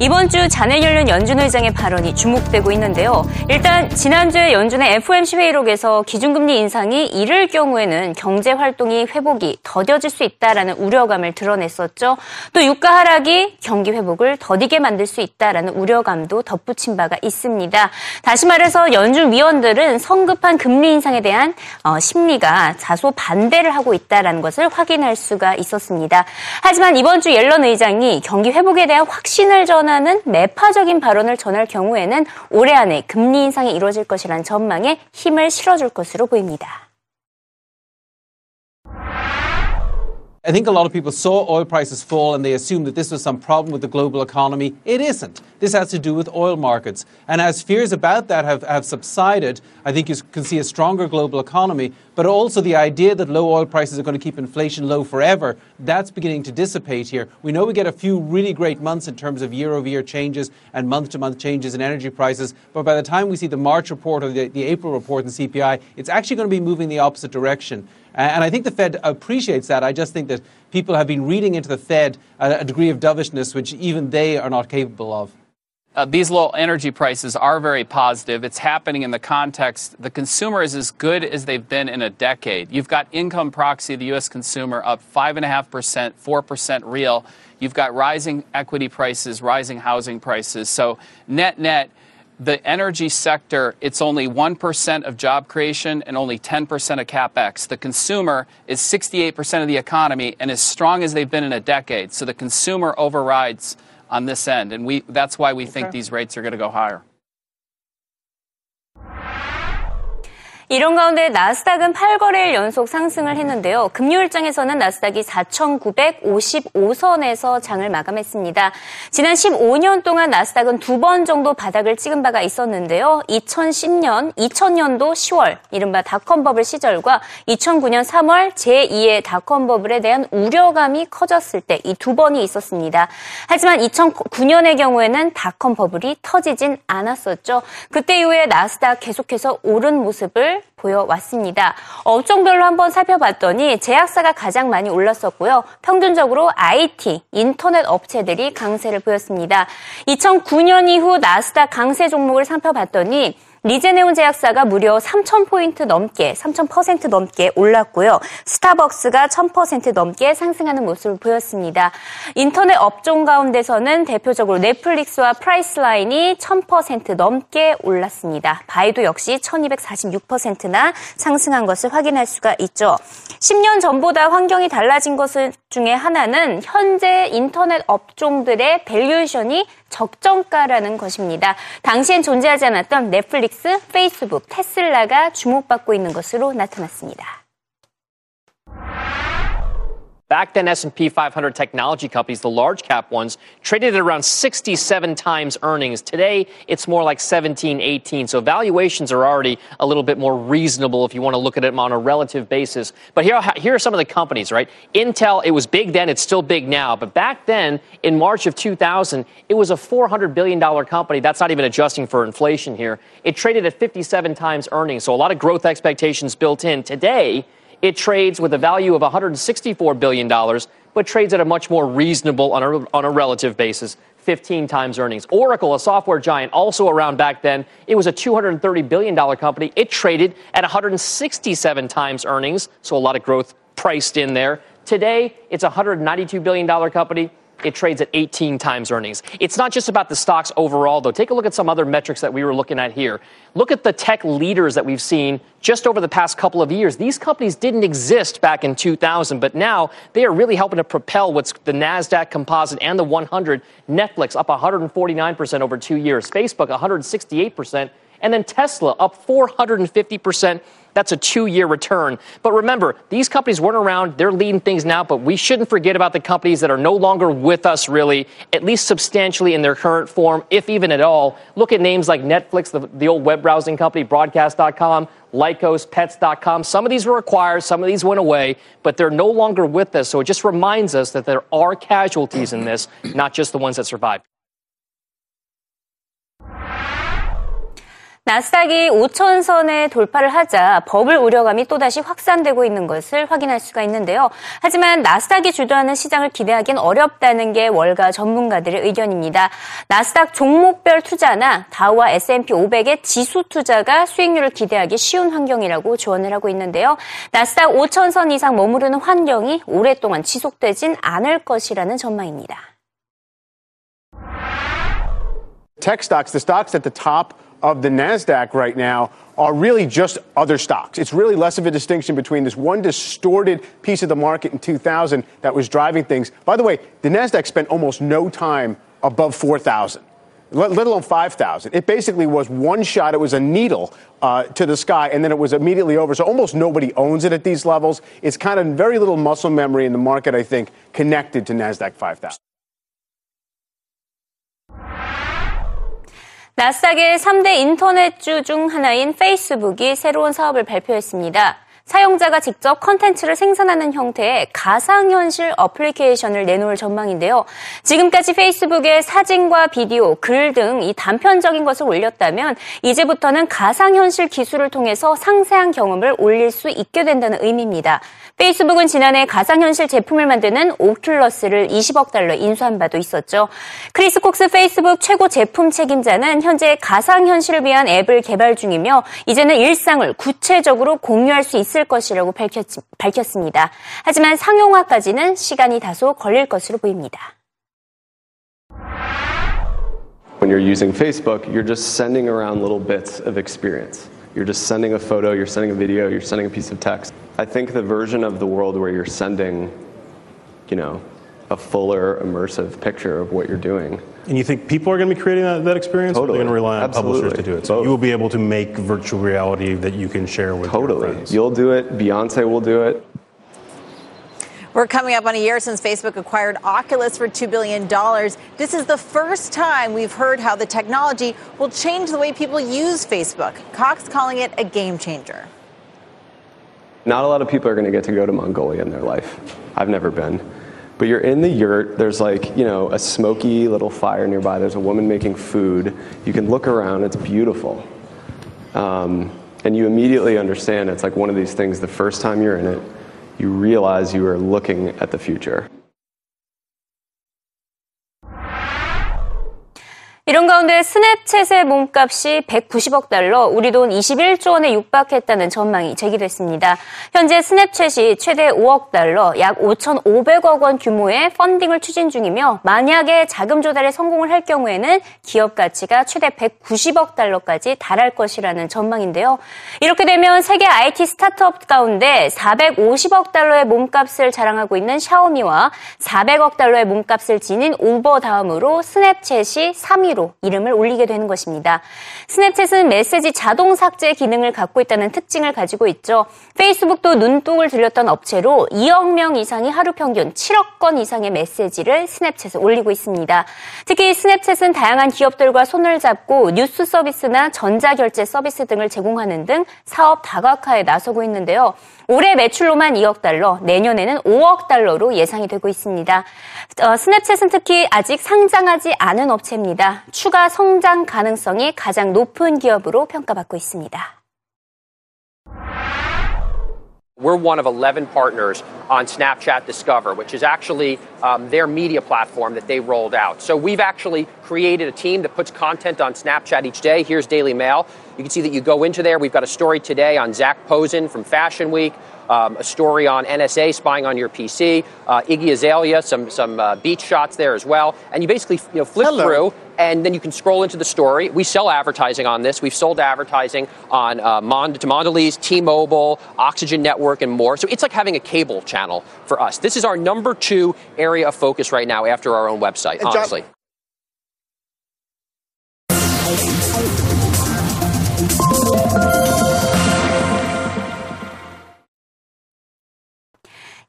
이번 주 자넬 연륜 연준 의장의 발언이 주목되고 있는데요. 일단 지난주에 연준의 FOMC 회의록에서 기준금리 인상이 이를 경우에는 경제 활동이 회복이 더뎌질 수 있다라는 우려감을 드러냈었죠. 또 유가 하락이 경기 회복을 더디게 만들 수 있다라는 우려감도 덧붙인 바가 있습니다. 다시 말해서 연준 위원들은 성급한 금리 인상에 대한 어, 심리가 다소 반대를 하고 있다라는 것을 확인할 수가 있었습니다. 하지만 이번 주 옐런 의장이 경기 회복에 대한 확신을 전 전하는 매파적인 발언을 전할 경우에는 올해 안에 금리 인상이 이루어질 것이란 전망에 힘을 실어줄 것으로 보입니다. I think a lot of people saw oil prices fall and they assumed that this was some problem with the global economy. It isn't. This has to do with oil markets. And as fears about that have, have subsided, I think you can see a stronger global economy, but also the idea that low oil prices are going to keep inflation low forever, that's beginning to dissipate here. We know we get a few really great months in terms of year over year changes and month to month changes in energy prices, but by the time we see the March report or the, the April report in CPI, it's actually going to be moving the opposite direction. And I think the Fed appreciates that. I just think that people have been reading into the Fed a, degree of dovishness which even they are not capable of. Uh, these low energy prices are very positive. It's happening in the context the consumer is as good as they've been in a decade. You've got income proxy, the U.S. consumer, up 5.5%, 4% real. You've got rising equity prices, rising housing prices. So, net net, the energy sector, it's only 1% of job creation and only 10% of capex. The consumer is 68% of the economy and as strong as they've been in a decade. So the consumer overrides on this end. And we, that's why we okay. think these rates are going to go higher. 이런 가운데 나스닥은 8거래일 연속 상승을 했는데요. 금요일장에서는 나스닥이 4,955선에서 장을 마감했습니다. 지난 15년 동안 나스닥은 두 번 정도 바닥을 찍은 바가 있었는데요. 2010년, 2000년도 10월 이른바 닷컴 버블 시절과 2009년 3월 제2의 닷컴 버블에 대한 우려감이 커졌을 때 이 두 번이 있었습니다. 하지만 2009년의 경우에는 닷컴 버블이 터지진 않았었죠. 그때 이후에 나스닥 계속해서 오른 모습을 보여왔습니다. 업종별로 한번 살펴봤더니 제약사가 가장 많이 올랐었고요. 평균적으로 IT, 인터넷 업체들이 강세를 보였습니다. 2009년 이후 나스닥 강세 종목을 살펴봤더니 리제네온 제약사가 무려 3,000포인트 넘게, 3,000% 넘게 올랐고요. 스타벅스가 1,000% 넘게 상승하는 모습을 보였습니다. 인터넷 업종 가운데서는 대표적으로 넷플릭스와 프라이스라인이 1,000% 넘게 올랐습니다. 바이도 역시 1,246%나 상승한 것을 확인할 수가 있죠. 10년 전보다 환경이 달라진 것 중에 하나는 현재 인터넷 업종들의 밸류에이션이 적정가라는 것입니다. 당시엔 존재하지 않았던 넷플릭스, 페이스북, 테슬라가 주목받고 있는 것으로 나타났습니다. Back then, S&P 500 technology companies, the large cap ones, traded at around 67 times earnings. Today, it's more like 17, 18. So valuations are already a little bit more reasonable if you want to look at them on a relative basis. But here, here are some of the companies, right? Intel, it was big then, it's still big now. But back then, in March of 2000, it was a $400 billion company. That's not even adjusting for inflation here. It traded at 57 times earnings. So a lot of growth expectations built in. Today, it trades with a value of $164 billion, but trades at a much more reasonable, on a, on a relative basis, 15 times earnings. Oracle, a software giant, also around back then, it was a $230 billion company. It traded at 167 times earnings, so a lot of growth priced in there. Today, it's a $192 billion company it trades at 18 times earnings. It's not just about the stocks overall, though. Take a look at some other metrics that we were looking at here. Look at the tech leaders that we've seen just over the past couple of years. These companies didn't exist back in 2000, but now they are really helping to propel what's the NASDAQ composite and the 100. Netflix up 149% over two years, Facebook 168%, and then Tesla up 450% that's a two year return. But remember, these companies weren't around. They're leading things now, but we shouldn't forget about the companies that are no longer with us, really, at least substantially in their current form, if even at all. Look at names like Netflix, the, the old web browsing company, broadcast.com, Lycos, Pets.com. Some of these were acquired, some of these went away, but they're no longer with us. So it just reminds us that there are casualties in this, not just the ones that survived. 나스닥이 5천선에 돌파를 하자 버블 우려감이 또다시 확산되고 있는 것을 확인할 수가 있는데요. 하지만 나스닥이 주도하는 시장을 기대하기는 어렵다는 게 월가 전문가들의 의견입니다. 나스닥 종목별 투자나 다우와 S&P 500의 지수 투자가 수익률을 기대하기 쉬운 환경이라고 조언을 하고 있는데요. 나스닥 5천선 이상 머무르는 환경이 오랫동안 지속되진 않을 것이라는 전망입니다. Tech stocks, the stocks at the top of the NASDAQ right now are really just other stocks. It's really less of a distinction between this one distorted piece of the market in 2000 that was driving things. By the way, the NASDAQ spent almost no time above 4,000. Let, alone 5,000. It basically was one shot. It was a needle uh, to the sky, and then it was immediately over. So almost nobody owns it at these levels. It's kind of very little muscle memory in the market, I think, connected to NASDAQ 5,000. 나스닥의 3대 인터넷주 중 하나인 페이스북이 새로운 사업을 발표했습니다. 사용자가 직접 컨텐츠를 생산하는 형태의 가상현실 어플리케이션을 내놓을 전망인데요. 지금까지 페이스북에 사진과 비디오, 글 등 이 단편적인 것을 올렸다면 이제부터는 가상현실 기술을 통해서 상세한 경험을 올릴 수 있게 된다는 의미입니다. 페이스북은 지난해 가상현실 제품을 만드는 오큘러스를 20억 달러 인수한 바도 있었죠. 크리스 콕스 페이스북 최고 제품 책임자는 현재 가상현실을 위한 앱을 개발 중이며 이제는 일상을 구체적으로 공유할 수 있 을 것이라고 밝혔, 밝혔습니다. 하지만 상용화까지는 시간이 다소 걸릴 것으로 보입니다. When you're using Facebook, you're just sending around little bits of experience. You're just sending a photo, you're sending a video, you're sending a piece of text. I think the version of the world where you're sending, you know, a fuller, immersive picture of what you're doing. and you think people are going to be creating that, that experience? Totally. Or are they going to rely on Absolutely. publishers to do it? So Both. you will be able to make virtual reality that you can share with your Totally. You'll do it. Beyonce will do it. We're coming up on a year since Facebook acquired Oculus for $2 billion. This is the first time we've heard how the technology will change the way people use Facebook. Cox calling it a game changer. Not a lot of people are going to get to go to Mongolia in their life. I've never been. But you're in the yurt, there's like, you know, a smoky little fire nearby, there's a woman making food. You can look around, it's beautiful. Um, and you immediately understand it's like one of these things, the first time you're in it, you realize you are looking at the future. 이런 가운데 스냅챗의 몸값이 190억 달러, 우리 돈 21조 원에 육박했다는 전망이 제기됐습니다. 현재 스냅챗이 최대 5억 달러, 약 5,500억 원 규모의 펀딩을 추진 중이며 만약에 자금 조달에 성공을 할 경우에는 기업 가치가 최대 190억 달러까지 달할 것이라는 전망인데요. 이렇게 되면 세계 IT 스타트업 가운데 450억 달러의 몸값을 자랑하고 있는 샤오미와 400억 달러의 몸값을 지닌 우버 다음으로 스냅챗이 3위 로 이름을 올리게 되는 것입니다. 스냅챗은 메시지 자동 삭제 기능을 갖고 있다는 특징을 가지고 있죠. 페이스북도 눈독을 들렸던 업체로 2억 명 이상이 하루 평균 7억 건 이상의 메시지를 스냅챗에 올리고 있습니다. 특히 스냅챗은 다양한 기업들과 손을 잡고 뉴스 서비스나 전자결제 서비스 등을 제공하는 등 사업 다각화에 나서고 있는데요. 올해 매출로만 2억 달러, 내년에는 5억 달러로 예상이 되고 있습니다. 어, 스냅챗은 특히 아직 상장하지 않은 업체입니다. 추가 성장 가능성이 가장 높은 기업으로 평가받고 있습니다. We're one of 11 partners on Snapchat Discover, which is actually um, their media platform that they rolled out. So we've actually created a team that puts content on Snapchat each day. Here's Daily Mail. You can see that you go into there. We've got a story today on Zach Posen from Fashion Week. Um, a story on NSA spying on your PC, uh, Iggy Azalea, some some uh, beach shots there as well, and you basically you know flip Hello. through and then you can scroll into the story. We sell advertising on this. We've sold advertising on uh, Mond- to Mondelez, T-Mobile, Oxygen Network, and more. So it's like having a cable channel for us. This is our number two area of focus right now after our own website, John-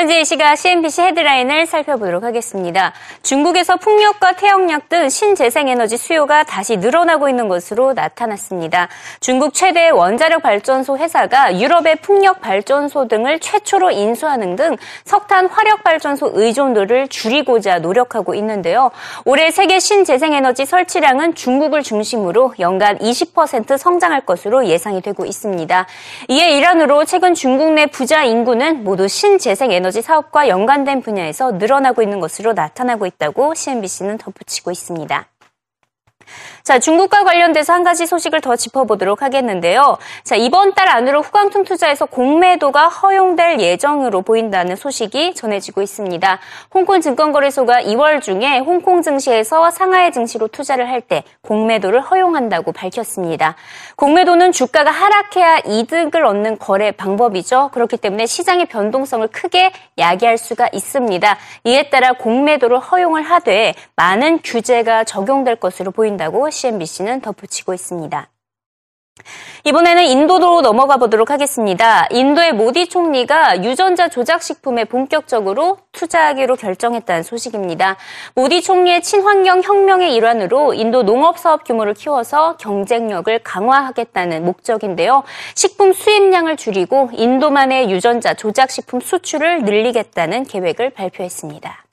현재 이 시각 CNBC 헤드라인을 살펴보도록 하겠습니다. 중국에서 풍력과 태양력 등 신재생에너지 수요가 다시 늘어나고 있는 것으로 나타났습니다. 중국 최대 원자력 발전소 회사가 유럽의 풍력 발전소 등을 최초로 인수하는 등 석탄 화력 발전소 의존도를 줄이고자 노력하고 있는데요. 올해 세계 신재생에너지 설치량은 중국을 중심으로 연간 20% 성장할 것으로 예상이 되고 있습니다. 이에 일환으로 최근 중국 내 부자 인구는 모두 신재생에너지 에너지 사업과 연관된 분야에서 늘어나고 있는 것으로 나타나고 있다고 CNBC는 덧붙이고 있습니다. 자, 중국과 관련돼서 한 가지 소식을 더 짚어보도록 하겠는데요. 자, 이번 달 안으로 후광통 투자에서 공매도가 허용될 예정으로 보인다는 소식이 전해지고 있습니다. 홍콩 증권거래소가 2월 중에 홍콩 증시에서 상하이 증시로 투자를 할 때 공매도를 허용한다고 밝혔습니다. 공매도는 주가가 하락해야 이득을 얻는 거래 방법이죠. 그렇기 때문에 시장의 변동성을 크게 야기할 수가 있습니다. 이에 따라 공매도를 허용을 하되 많은 규제가 적용될 것으로 보인다 고 CNBC는 덧붙이고 있습니다. 이번에는 인도로 넘어가 보도록 하겠습니다. 인도의 모디 총리가 유전자 조작 식품에 본격적으로 투자하기로 결정했다는 소식입니다. 모디 총리의 친환경 혁명의 일환으로 인도 농업 사업 규모를 키워서 경쟁력을 강화하겠다는 목적인데요. 식품 수입량을 줄이고 인도만의 유전자 조작 식품 수출을 늘리겠다는 계획을 발표했습니다.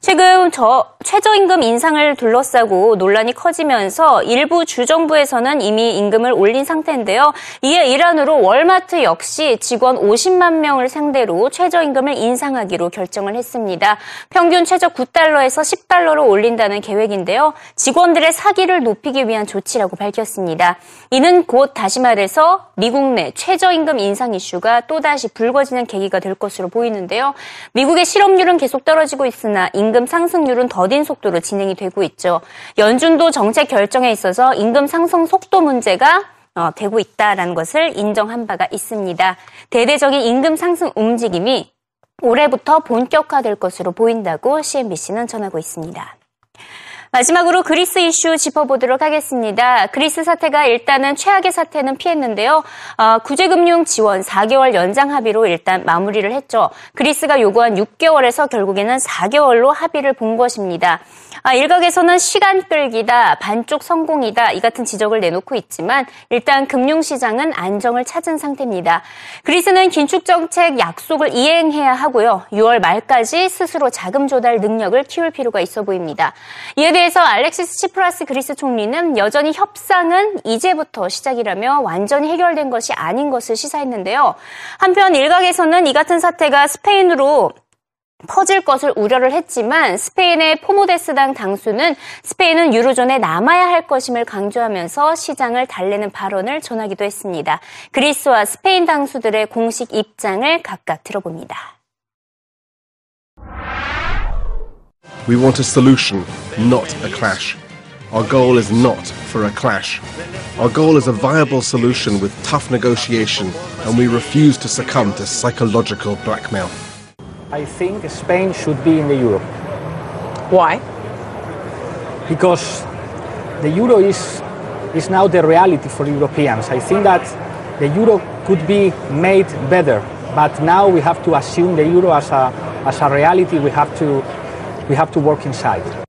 최근 저 최저임금 인상을 둘러싸고 논란이 커지면서 일부 주정부에서는 이미 임금을 올린 상태인데요. 이에 일환으로 월마트 역시 직원 50만 명을 상대로 최저임금을 인상하기로 결정을 했습니다. 평균 최저 9달러에서 10달러로 올린다는 계획인데요. 직원들의 사기를 높이기 위한 조치라고 밝혔습니다. 이는 곧 다시 말해서 미국 내 최저임금 인상 이슈가 또다시 불거지는 계기가 될 것으로 보이는데요. 미국의 실업률은 계속 떨어지고 있으나 임금 상승률은 더딘 속도로 진행이 되고 있죠. 연준도 정책 결정에 있어서 임금 상승 속도 문제가 어, 되고 있다라는 것을 인정한 바가 있습니다. 대대적인 임금 상승 움직임이 올해부터 본격화될 것으로 보인다고 CNBC는 전하고 있습니다. 마지막으로 그리스 이슈 짚어보도록 하겠습니다. 그리스 사태가 일단은 최악의 사태는 피했는데요. 어, 구제금융 지원 4개월 연장 합의로 일단 마무리를 했죠. 그리스가 요구한 6개월에서 결국에는 4개월로 합의를 본 것입니다. 아, 일각에서는 시간 끌기다, 반쪽 성공이다 이 같은 지적을 내놓고 있지만 일단 금융시장은 안정을 찾은 상태입니다. 그리스는 긴축 정책 약속을 이행해야 하고요. 6월 말까지 스스로 자금 조달 능력을 키울 필요가 있어 보입니다. 이에 대해서 알렉시스 치프라스 그리스 총리는 여전히 협상은 이제부터 시작이라며 완전히 해결된 것이 아닌 것을 시사했는데요. 한편 일각에서는 이 같은 사태가 스페인으로 퍼질 것을 우려를 했지만 스페인의 포모데스당 당수는 스페인은 유로존에 남아야 할 것임을 강조하면서 시장을 달래는 발언을 전하기도 했습니다. 그리스와 스페인 당수들의 공식 입장을 각각 들어봅니다. We want a solution, not a clash. Our goal is not for a clash. Our goal is a viable solution with tough negotiation, and we refuse to succumb to psychological blackmail. I think Spain should be in the euro. Why? Because the euro is, is now the reality for Europeans. I think that the euro could be made better, but now we have to assume the euro as a, as a reality we have to, we have to work inside.